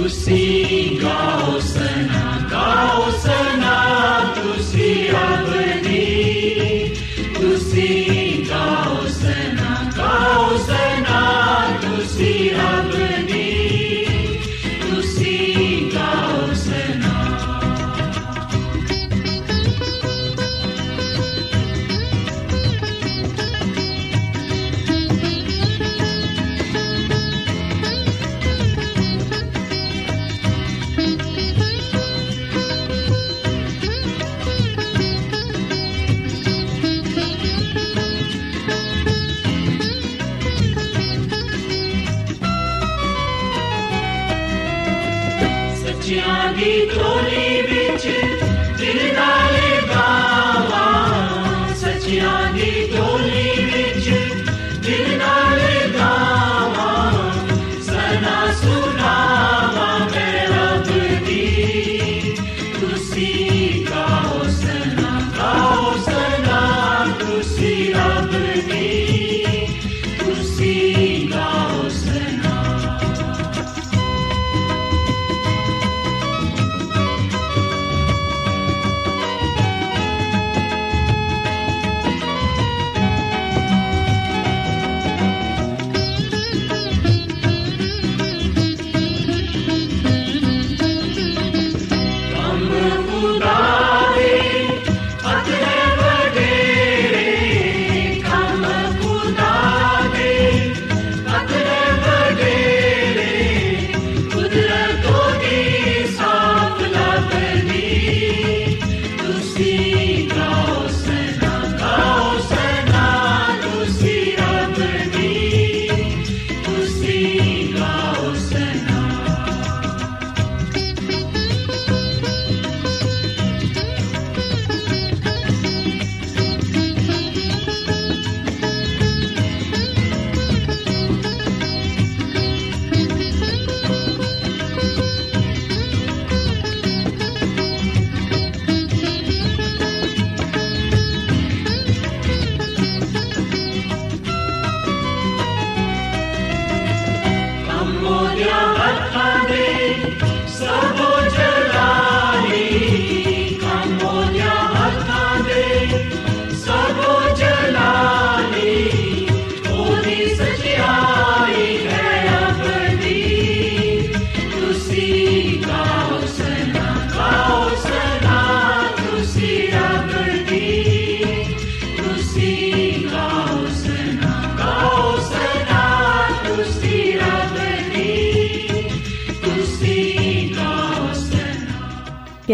ਆ ਤੁਸੀਂ ਗਾਓ ਸਨਾ ਗਾਓ ਸਨਾ ਤੁਸੀਂ ਅਬਦੀ ਤੁਸੀਂ ਗਾਓ ਸਨਾ ਗਾਓ ਸਨਾ ਤੁਸੀਂ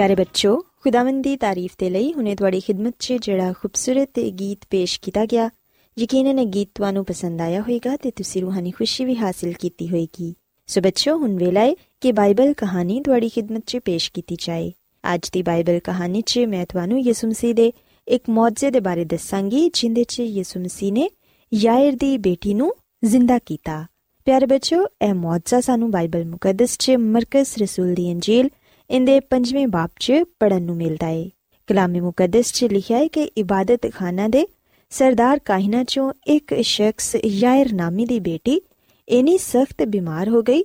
ਪਿਆਰੇ ਬੱਚੋ, ਖੁਦਾਵੰਦ ਦੀ ਤਾਰੀਫ ਦੇ ਲਈ ਹੁਣੇ ਤੁਹਾਡੀ ਖidmat 'ਚ ਜਿਹੜਾ ਖੂਬਸੂਰਤ ਗੀਤ ਪੇਸ਼ ਕੀਤਾ ਗਿਆ, ਯਕੀਨਨ ਇਹ ਗੀਤ ਤੁਹਾਨੂੰ ਪਸੰਦ ਆਇਆ ਹੋਵੇਗਾ ਤੇ ਤੁਸੀਂ ਰੂਹਾਨੀ ਖੁਸ਼ੀ ਵੀ ਹਾਸਿਲ ਕੀਤੀ ਹੋਵੇਗੀ। ਸੋ ਬੱਚੋ, ਹੁਣ ਵੇਲਾ ਹੈ ਕਿ ਬਾਈਬਲ ਕਹਾਣੀ ਤੁਹਾਡੀ ਖidmat 'ਚ ਪੇਸ਼ ਕੀਤੀ ਜਾਏ। ਅੱਜ ਦੀ ਬਾਈਬਲ ਕਹਾਣੀ 'ਚ ਮੈਂ ਤੁਹਾਨੂੰ ਯਿਸੂ ਮਸੀਹ ਦੇ ਇੱਕ ਮੌਜਜ਼ੇ ਦੇ ਬਾਰੇ ਦੱਸਾਂਗੀ, ਜਿੰਦੇ 'ਚ ਯਿਸੂ ਮਸੀਹ ਨੇ ਯਾਇਰ ਦੀ ਬੇਟੀ ਨੂੰ ਜ਼ਿੰਦਾ ਕੀਤਾ। ਪਿਆਰੇ ਬੱਚੋ, ਇਹ ਮੌਜਜ਼ਾ ਸਾਨੂੰ ਬਾਈਬਲ ਮੁਕੱਦਸ 'ਚ ਮਰਕਸ ਰਸੂਲ ਦੀ ਅੰਜੀਲ ਇਹਦੇ 5ਵੇਂ ਬਾਪ 'ਚ ਪੜਨ ਨੂੰ ਮਿਲਦਾ ਏ। ਕਲਾਮੇ ਮੁਕੱਦਸ 'ਚ ਲਿਖਿਆ ਏ ਕਿ ਇਬਾਦਤ ਖਾਨਾ ਦੇ ਸਰਦਾਰ ਕਾਹਿਨਾ ਚੋਂ ਇੱਕ ਸ਼ਖਸ ਯਾਇਰ ਨਾਮੀ ਦੀ ਬੇਟੀ ਇਨੀ ਸਖਤ ਬਿਮਾਰ ਹੋ ਗਈ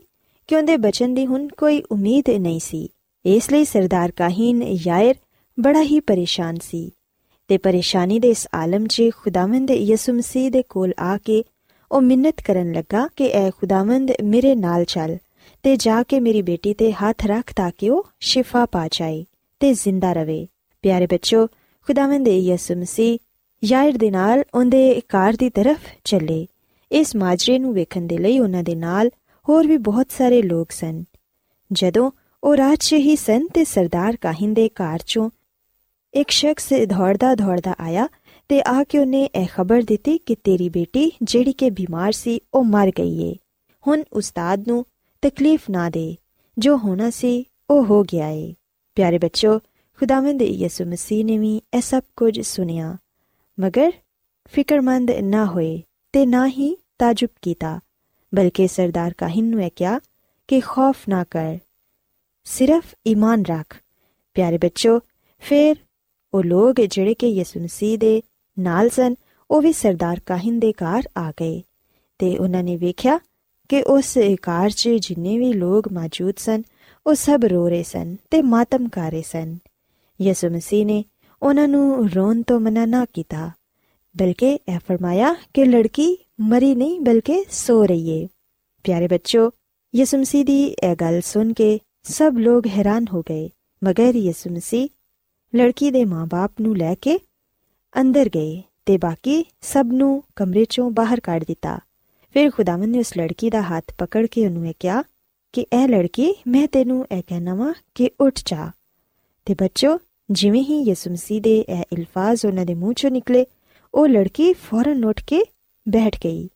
ਕਿ ਉਹਦੇ ਬਚਨ ਦੀ ਹੁਣ ਕੋਈ ਉਮੀਦ ਨਹੀਂ ਸੀ। ਇਸ ਲਈ ਸਰਦਾਰ ਕਾਹਿਨ ਯਾਇਰ ਬੜਾ ਹੀ ਪਰੇਸ਼ਾਨ ਸੀ ਤੇ ਪਰੇਸ਼ਾਨੀ ਦੇ ਇਸ ਆਲਮ 'ਚ ਖੁਦਾਵੰਦ ਯਿਸੂ ਮਸੀਹ ਦੇ ਕੋਲ ਆ ਕੇ ਉਹ ਮਿੰਨਤ ਕਰਨ ਲੱਗਾ ਕਿ, ਐ ਖੁਦਾਵੰਦ, ਮੇਰੇ ਨਾਲ ਚੱਲ ਤੇ ਜਾ ਕੇ ਮੇਰੀ ਬੇਟੀ ਤੇ ਹੱਥ ਰੱਖ ਤਾਂ ਕਿ ਉਹ ਸ਼ਿਫਾ ਪਾ ਜਾਏ ਤੇ ਜ਼ਿੰਦਾ ਰਵੇ। ਪਿਆਰੇ ਬੱਚੋ, ਖੁਦਾਵੰਦ ਯਿਸੂ ਮਸੀਹ, ਯਾਇਰ ਦੇ ਨਾਲ ਉਹਦੇ ਘਰ ਦੀ ਤਰਫ ਚੱਲੇ। ਇਸ ਮਾਜਰੇ ਨੂੰ ਵੇਖਣ ਦੇ ਲਈ ਉਹਨਾਂ ਦੇ ਨਾਲ ਹੋਰ ਵੀ ਬਹੁਤ ਸਾਰੇ ਲੋਕ ਸਨ। ਜਦੋਂ ਉਹ ਰਾਤ 'ਚ ਹੀ ਸਨ ਤੇ ਸਰਦਾਰ ਕਾਹਿਨ ਦੇ ਘਰ 'ਚੋਂ ਇੱਕ ਸ਼ਖਸ ਦੌੜਦਾ ਦੌੜਦਾ ਆਇਆ ਤੇ ਆ ਕੇ ਉਹਨੇ ਇਹ ਖਬਰ ਦਿੱਤੀ ਕਿ ਤੇਰੀ ਬੇਟੀ ਜਿਹੜੀ ਕਿ ਬਿਮਾਰ ਸੀ, ਉਹ ਮਰ ਗਈ ਏ। ਹੁਣ ਉਸਤਾਦ ਨੂੰ ਤਕਲੀਫ ਨਾ ਦੇ, ਜੋ ਹੋਣਾ ਸੀ ਉਹ ਹੋ ਗਿਆ ਏ। ਪਿਆਰੇ ਬੱਚੋ, ਖੁਦਾਵੰਦ ਯਿਸੂ ਮਸੀਹ ਨੇ ਵੀ ਇਹ ਸਭ ਕੁਝ ਸੁਨਿਆ ਮਗਰ ਫਿਕਰਮੰਦ ਨਾ ਹੋਏ ਤੇ ਨਾ ਹੀ ਤਾਜੁਬ ਕੀਤਾ, ਬਲਕਿ ਸਰਦਾਰ ਕਾਹਿਨ ਨੂੰ ਇਹ ਕਿਹਾ ਕਿ ਖੌਫ ਨਾ ਕਰ। ਸਿਰਫ ਈਮਾਨ ਰੱਖ। ਪਿਆਰੇ ਬੱਚੋ, ਫਿਰ ਉਹ ਲੋਕ ਜਿਹੜੇ ਕਿ ਯਿਸੂ ਮਸੀਹ ਦੇ ਨਾਲ ਸਨ, ਉਹ ਵੀ ਸਰਦਾਰ ਕਾਹਿਨ ਦੇ ਘਰ ਆ ਗਏ ਤੇ ਉਹਨਾਂ ਨੇ ਵੇਖਿਆ ਕਿ ਉਸ ਘਰ 'ਚ ਜਿੰਨੇ ਵੀ ਲੋਕ ਮੌਜੂਦ ਸਨ, ਉਹ ਸਭ ਰੋ ਰਹੇ ਸਨ ਤੇ ਮਾਤਮ ਕਰ ਰਹੇ ਸਨ। ਯਿਸੂ ਮਸੀਹ ਨੇ ਉਹਨਾਂ ਨੂੰ ਰੋਣ ਤੋਂ ਮਨਾ ਨਾ ਕੀਤਾ, ਬਲਕਿ ਇਹ ਫਰਮਾਇਆ ਕਿ ਲੜਕੀ ਮਰੀ ਨਹੀਂ, ਬਲਕਿ ਸੋ ਰਹੀ ਏ। ਪਿਆਰੇ ਬੱਚੋ ਯਿਸੂ ਮਸੀਹ ਦੀ ਇਹ ਗੱਲ ਸੁਣ ਕੇ ਸਭ ਲੋਕ ਹੈਰਾਨ ਹੋ ਗਏ, ਮਗਰ ਯਿਸੂ ਮਸੀਹ ਲੜਕੀ ਦੇ ਮਾਪੇ ਨੂੰ ਲੈ ਕੇ ਅੰਦਰ ਗਏ ਤੇ ਬਾਕੀ ਸਭ ਨੂੰ ਕਮਰੇ ਚੋਂ ਬਾਹਰ ਕੱਢ ਦਿੱਤਾ। ਫਿਰ ਖੁਦਾਵੰਦ ਨੇ ਉਸ ਲੜਕੀ ਦਾ ਹੱਥ ਪਕੜ ਕੇ ਉਹਨੂੰ ਇਹ ਕਿਹਾ ਕਿ ਇਹ ਲੜਕੀ ਮੈਂ ਤੈਨੂੰ ਇਹ ਕਹਿਣਾ ਵਾਂ ਕਿ ਉੱਠ ਜਾ ਤੇ ਬੱਚੋ ਜਿਵੇਂ ਹੀ ਯਿਸੂ ਮਸੀਹ ਦੇ ਇਹ ਅਲਫਾਜ਼ ਉਹਨਾਂ ਦੇ ਮੂੰਹ ਚੋਂ ਨਿਕਲੇ ਉਹ ਲੜਕੀ ਫੌਰਨ ਉੱਠ ਕੇ ਬੈਠ ਗਈ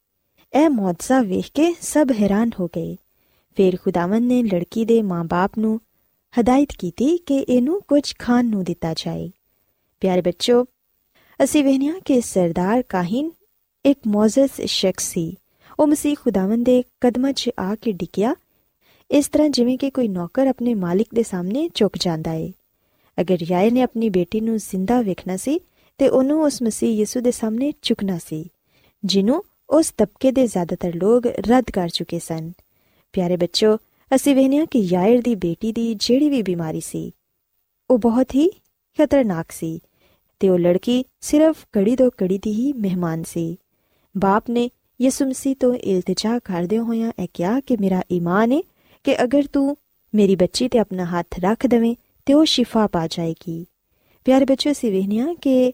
ਇਹ ਮੌਜਜ਼ਾ ਵੇਖ ਕੇ ਸਭ ਹੈਰਾਨ ਹੋ ਗਏ ਫਿਰ ਖੁਦਾਵੰਦ ਨੇ ਲੜਕੀ ਦੇ ਮਾਂ-ਬਾਪ ਨੂੰ ਹਦਾਇਤ ਕੀਤੀ ਕਿ ਇਹਨੂੰ ਕੁਝ ਖਾਣ ਨੂੰ ਦਿੱਤਾ ਜਾਏ ਪਿਆਰੇ ਬੱਚੋ ਅਸੀਂ ਵੇਖਿਆ ਕਿ ਸਰਦਾਰ ਕਾਹਿਨ ਇੱਕ ਮੌਜਜ਼ ਸ਼ਖਸ ਸੀ ਉਹ ਮਸੀਹ ਖੁਦਾਵੰਦ ਦੇ ਕਦਮਾਂ 'ਚ ਆ ਕੇ ਡਿੱਗਿਆ। ਇਸ ਤਰ੍ਹਾਂ ਜਿਵੇਂ ਕਿ ਕੋਈ ਨੌਕਰ ਆਪਣੇ ਮਾਲਿਕ ਦੇ ਸਾਹਮਣੇ ਝੁਕ ਜਾਂਦਾ ਏ। ਅਗਰ ਯਾਇਰ ਨੇ ਆਪਣੀ ਬੇਟੀ ਨੂੰ ਜ਼ਿੰਦਾ ਵੇਖਣਾ ਸੀ, ਤੇ ਉਹਨੂੰ ਉਸ ਮਸੀਹ ਯਿਸੂ ਦੇ ਸਾਹਮਣੇ ਝੁਕਣਾ ਸੀ, ਜਿਹਨੂੰ ਉਸ ਤਬਕੇ ਦੇ ਜ਼ਿਆਦਾਤਰ ਲੋਕ ਰੱਦ ਕਰ ਚੁੱਕੇ ਸਨ। ਪਿਆਰੇ ਬੱਚੋ ਅਸੀਂ ਵੇਖਿਆ ਕਿ ਯਾਇਰ ਦੀ ਬੇਟੀ ਦੀ ਜਿਹੜੀ ਵੀ ਬਿਮਾਰੀ ਸੀ, ਉਹ ਬਹੁਤ ਹੀ ਖਤਰਨਾਕ ਸੀ, ਤੇ ਉਹ ਲੜਕੀ ਸਿਰਫ ਕੜੀ ਦੋ ਕੜੀ ਦੀ ਹੀ ਮਹਿਮਾਨ ਸੀ। ਬਾਪ ਨੇ ਯਿਸੂ ਮਸੀਹ ਤੋਂ ਇਲਤਜਾ ਕਰਦੇ ਹੋਇਆਂ ਇਹ ਕਿਹਾ ਕਿ ਮੇਰਾ ਈਮਾਨ ਹੈ ਕਿ ਅਗਰ ਤੂੰ ਮੇਰੀ ਬੱਚੀ ਤੇ ਆਪਣਾ ਹੱਥ ਰੱਖ ਦਵੇਂ ਤੇ ਉਹ ਸ਼ਿਫਾ ਪਾ ਜਾਏਗੀ। ਪਿਆਰੇ ਬੱਚੋ ਸੀ ਵੇਖਿਆ ਕਿ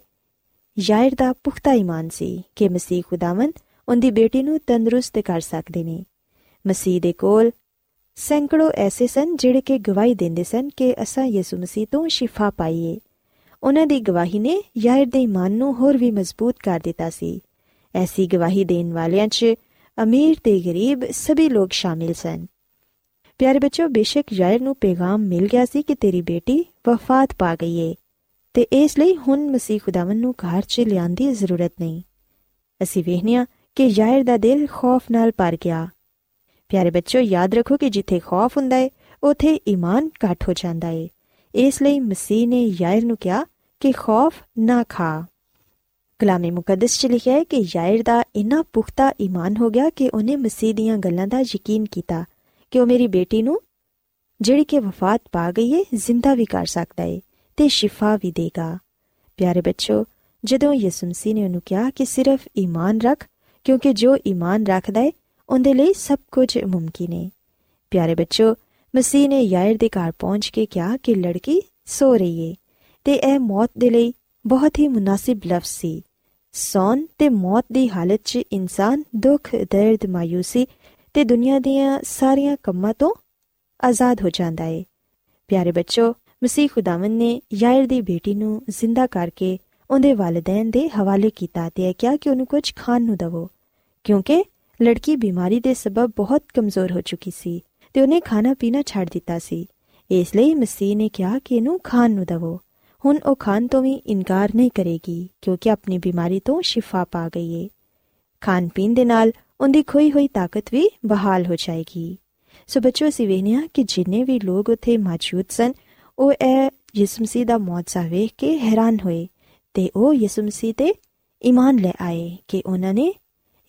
ਯਾਇਰ ਦਾ ਪੁਖਤਾ ਈਮਾਨ ਸੀ ਕਿ ਮਸੀਹ ਖੁਦਾਵੰਦ ਉਹਦੀ ਬੇਟੀ ਨੂੰ ਤੰਦਰੁਸਤ ਕਰ ਸਕਦੇ ਨੇ। ਮਸੀਹ ਦੇ ਕੋਲ ਸੈਂਕੜੋ ਐਸੇ ਸਨ ਜਿਹੜੇ ਕਿ ਗਵਾਹੀ ਦਿੰਦੇ ਸਨ ਕਿ ਅਸਾਂ ਯਿਸੂ ਮਸੀਹ ਤੋਂ ਸ਼ਿਫਾ ਪਾਈਏ। ਉਹਨਾਂ ਦੀ ਗਵਾਹੀ ਨੇ ਯਾਇਰ ਦੇ ਈਮਾਨ ਨੂੰ ਹੋਰ ਵੀ ਮਜ਼ਬੂਤ ਕਰ ਦਿੱਤਾ ਸੀ। ਐਸੀ ਗਵਾਹੀ ਦੇਣ ਵਾਲਿਆਂ 'ਚ ਅਮੀਰ ਤੇ ਗਰੀਬ ਸਭੀ ਲੋਕ ਸ਼ਾਮਿਲ ਸਨ। ਪਿਆਰੇ ਬੱਚੋ ਬੇਸ਼ੱਕ ਯਾਇਰ ਨੂੰ ਪੈਗਾਮ ਮਿਲ ਗਿਆ ਸੀ ਕਿ ਤੇਰੀ ਬੇਟੀ ਵਫਾਤ ਪਾ ਗਈ ਏ ਤੇ ਇਸ ਲਈ ਹੁਣ ਮਸੀਹ ਖੁਦਾਵੰ ਨੂੰ ਘਰ 'ਚ ਲਿਆਉਣ ਦੀ ਜ਼ਰੂਰਤ ਨਹੀਂ। ਅਸੀਂ ਵੇਖਨੀਆ ਕਿ ਯਾਇਰ ਦਾ ਦਿਲ ਖੌਫ ਨਾਲ ਭਰ ਗਿਆ। ਪਿਆਰੇ ਬੱਚੋ ਯਾਦ ਰੱਖੋ ਕਿ ਜਿੱਥੇ ਖੌਫ ਹੁੰਦਾ ਏ, ਉਥੇ ਈਮਾਨ ਘਟ ਹੋ ਜਾਂਦਾ ਏ। ਇਸ ਲਈ ਮਸੀਹ ਨੇ ਯਾਇਰ ਨੂੰ ਕਿਹਾ ਕਿ ਖੌਫ ਨਾ ਖਾ। ਕਲਾਮੇ ਮੁਕੱਦਸ 'ਚ ਲਿਖਿਆ ਹੈ ਕਿ ਯਾਇਰ ਦਾ ਇੰਨਾ ਪੁਖਤਾ ਈਮਾਨ ਹੋ ਗਿਆ ਕਿ ਉਹਨੇ ਮਸੀਹ ਦੀਆਂ ਗੱਲਾਂ ਦਾ ਯਕੀਨ ਕੀਤਾ ਕਿ ਉਹ ਮੇਰੀ ਬੇਟੀ ਨੂੰ, ਜਿਹੜੀ ਕਿ ਵਫਾਤ ਪਾ ਗਈ ਏ, ਜ਼ਿੰਦਾ ਵੀ ਕਰ ਸਕਦਾ ਏ ਤੇ ਸ਼ਿਫਾ ਵੀ ਦੇਗਾ। ਪਿਆਰੇ ਬੱਚੋ ਜਦੋਂ ਯਿਸੂ ਮਸੀਹ ਨੇ ਉਹਨੂੰ ਕਿਹਾ ਕਿ ਸਿਰਫ ਈਮਾਨ ਰੱਖ, ਕਿਉਂਕਿ ਜੋ ਈਮਾਨ ਰੱਖਦਾ ਏ, ਉਹਦੇ ਲਈ ਸਭ ਕੁਝ ਮੁਮਕਿਨ ਹੈ ਪਿਆਰੇ ਬੱਚੋ ਮਸੀਹ ਨੇ ਯਾਇਰ ਦੇ ਘਰ ਪਹੁੰਚ ਕੇ ਕਿਹਾ ਕਿ ਲੜਕੀ ਸੋ ਰਹੀ ਏ ਤੇ ਇਹ ਮੌਤ ਦੇ ਲਈ ਬਹੁਤ ਹੀ ਮੁਨਾਸਿਬ ਲਫ਼ਜ਼ ਸੀ। ਸੌਣ ਤੇ ਮੌਤ ਦੀ ਹਾਲਤ 'ਚ ਇਨਸਾਨ ਦੁੱਖ, ਦਰਦ ਮਾਇੂਸੀ ਤੇ ਦੁਨੀਆ ਦੀਆਂ ਸਾਰੀਆਂ ਕੰਮਾਂ ਤੋਂ ਆਜ਼ਾਦ ਹੋ ਜਾਂਦਾ ਏ। ਪਿਆਰੇ ਬੱਚੋ, ਮਸੀਹ ਖੁਦਾਵੰ ਨੇ ਯਾਇਰ ਦੀ ਬੇਟੀ ਨੂੰ ਜ਼ਿੰਦਾ ਕਰਕੇ ਉਹਦੇ ਵਾਲਿਦੈਨ ਦੇ ਹਵਾਲੇ ਕੀਤਾ ਤੇ ਇਹ ਕਿਹਾ ਕਿ ਉਹਨੂੰ ਕੁਝ ਖਾਣ ਨੂੰ ਦਵੋ, ਕਿਉਂਕਿ ਲੜਕੀ ਬਿਮਾਰੀ ਦੇ ਸਬਬ ਬਹੁਤ ਕਮਜ਼ੋਰ ਹੋ ਚੁੱਕੀ ਸੀ ਤੇ ਉਹਨੇ ਖਾਣਾ ਪੀਣਾ ਛੱਡ ਦਿੱਤਾ ਸੀ। ਇਸ ਲਈ ਮਸੀਹ ਨੇ ਕਿਹਾ ਕਿ ਇਹਨੂੰ ਖਾਣ ਨੂੰ ਦਵੋ। ਹੁਣ ਉਹ ਖਾਣ ਤੋਂ ਵੀ ਇਨਕਾਰ ਨਹੀਂ ਕਰੇਗੀ ਕਿਉਂਕਿ ਆਪਣੀ ਬਿਮਾਰੀ ਤੋਂ ਸ਼ਿਫਾ ਪਾ ਗਈ ਏ ਖਾਣ ਪੀਣ ਦੇ ਨਾਲ ਉਹਦੀ ਖੋਈ ਹੋਈ ਤਾਕਤ ਵੀ ਬਹਾਲ ਹੋ ਜਾਏਗੀ ਸੋ ਬੱਚੋ ਅਸੀਂ ਵੇਖਿਆ ਕਿ ਜਿੰਨੇ ਵੀ ਲੋਕ ਉੱਥੇ ਮੌਜੂਦ ਸਨ ਉਹ ਇਹ ਯਿਸੂ ਮਸੀਹ ਦਾ ਮੌਜਜ਼ਾ ਵੇਖ ਕੇ ਹੈਰਾਨ ਹੋਏ ਤੇ ਉਹ ਯਿਸੂ ਮਸੀਹ ਤੇ ਈਮਾਨ ਲੈ ਆਏ ਕਿ ਉਹਨਾਂ ਨੇ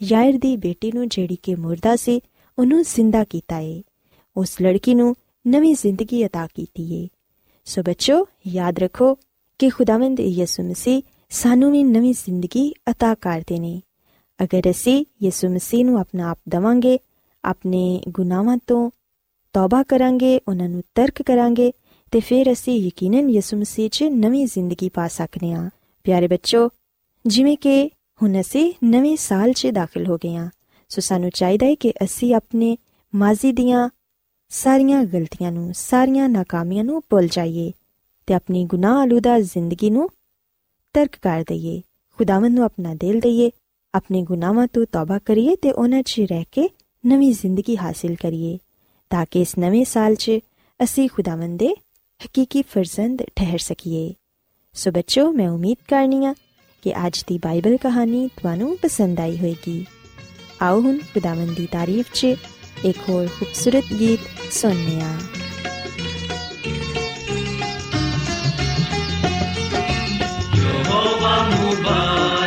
ਯਾਇਰ ਦੀ ਬੇਟੀ ਨੂੰ ਜਿਹੜੀ ਕਿ ਮੁਰਦਾ ਸੀ ਉਹਨੂੰ ਜ਼ਿੰਦਾ ਕੀਤਾ ਏ ਉਸ ਲੜਕੀ ਨੂੰ ਨਵੀਂ ਜ਼ਿੰਦਗੀ عطا ਕੀਤੀ ਏ ਸੋ ਬੱਚੋ ਯਾਦ ਰੱਖੋ ਕਿ ਖੁਦਾਵੰਦ ਯਿਸੂ ਮਸੀਹ ਸਾਨੂੰ ਵੀ ਨਵੀਂ ਜ਼ਿੰਦਗੀ عطا ਕਰਦੇ ਨੇ ਅਗਰ ਅਸੀਂ ਯਿਸੂ ਮਸੀਹ ਨੂੰ ਆਪਣਾ ਆਪ ਦਵਾਂਗੇ ਆਪਣੇ ਗੁਨਾਹਾਂ ਤੋਂ ਤੌਬਾ ਕਰਾਂਗੇ ਉਹਨਾਂ ਨੂੰ ਤਰਕ ਕਰਾਂਗੇ ਤੇ ਫਿਰ ਅਸੀਂ ਯਕੀਨਨ ਯਿਸੂ ਮਸੀਹ 'ਚ ਨਵੀਂ ਜ਼ਿੰਦਗੀ ਪਾ ਸਕਦੇ ਹਾਂ ਪਿਆਰੇ ਬੱਚੋ ਜਿਵੇਂ ਕਿ ਹੁਣ ਅਸੀਂ ਨਵੇਂ ਸਾਲ 'ਚ ਦਾਖਲ ਹੋ ਗਏ ਹਾਂ ਸੋ ਸਾਨੂੰ ਚਾਹੀਦਾ ਹੈ ਕਿ ਅਸੀਂ ਆਪਣੇ ਮਾਜ਼ੀ ਦੀਆਂ ਸਾਰੀਆਂ ਗਲਤੀਆਂ ਨੂੰ, ਸਾਰੀਆਂ ਨਾਕਾਮੀਆਂ ਨੂੰ ਭੁੱਲ ਜਾਈਏ ਤੇ ਆਪਣੀ ਗੁਨਾਹ ਆਲੂਦਾ ਜ਼ਿੰਦਗੀ ਨੂੰ ਤਰਕ ਕਰ ਦਈਏ। ਖੁਦਾਵੰਦ ਨੂੰ ਆਪਣਾ ਦਿਲ ਦਈਏ, ਆਪਣੇ ਗੁਨਾਹਾਂ ਤੋਂ ਤੌਬਾ ਕਰੀਏ ਤੇ ਉਹਨਾਂ 'ਚ ਰਹਿ ਕੇ ਨਵੀਂ ਜ਼ਿੰਦਗੀ ਹਾਸਿਲ ਕਰੀਏ ਤਾਂ ਕਿ ਇਸ ਨਵੇਂ ਸਾਲ 'ਚ ਅਸੀਂ ਖੁਦਾਵੰਦ ਦੇ ਹਕੀਕੀ ਫਰਜ਼ੰਦ ਠਹਿਰ ਸਕੀਏ। ਸੋ ਬੱਚੋ, ਮੈਂ ਉਮੀਦ ਕਰਨੀਆ ਕਿ ਅੱਜ ਦੀ ਬਾਈਬਲ ਕਹਾਣੀ ਤੁਹਾਨੂੰ ਪਸੰਦ ਆਈ ਹੋਵੇਗੀ। ਆਓ ਹੁਣ ਖੁਦਾਵੰਦ ਦੀ ਤਾਰੀਫ 'ਚ एक और खूबसूरत गीत सोनिया मुबारक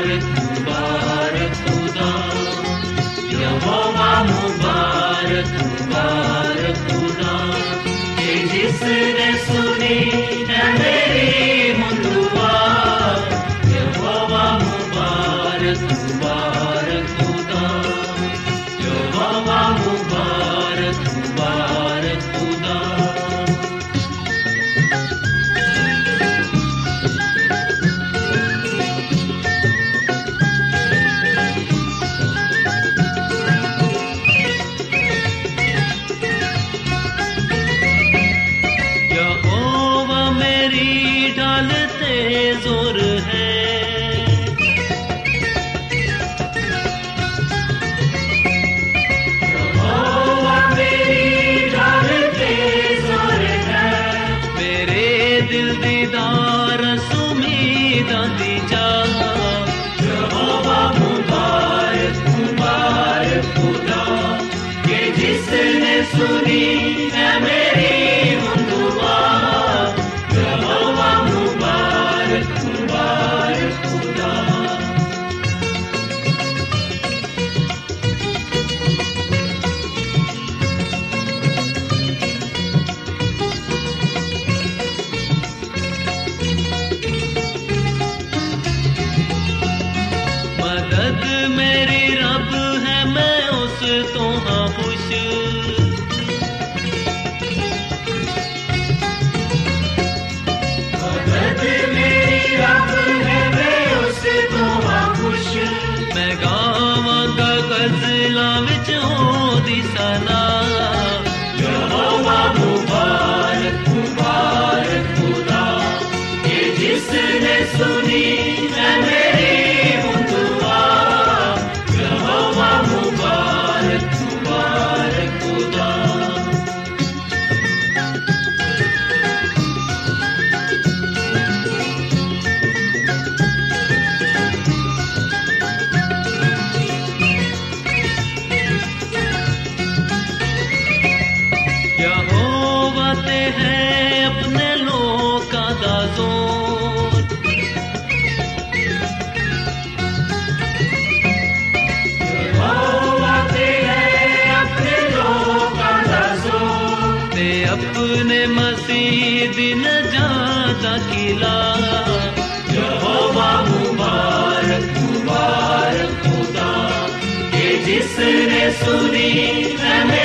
you. جاتے ہیں اپنے لوگوں کا دازور اپنے مسیح دن جاتا قلعہ جس نے سنی ہمیں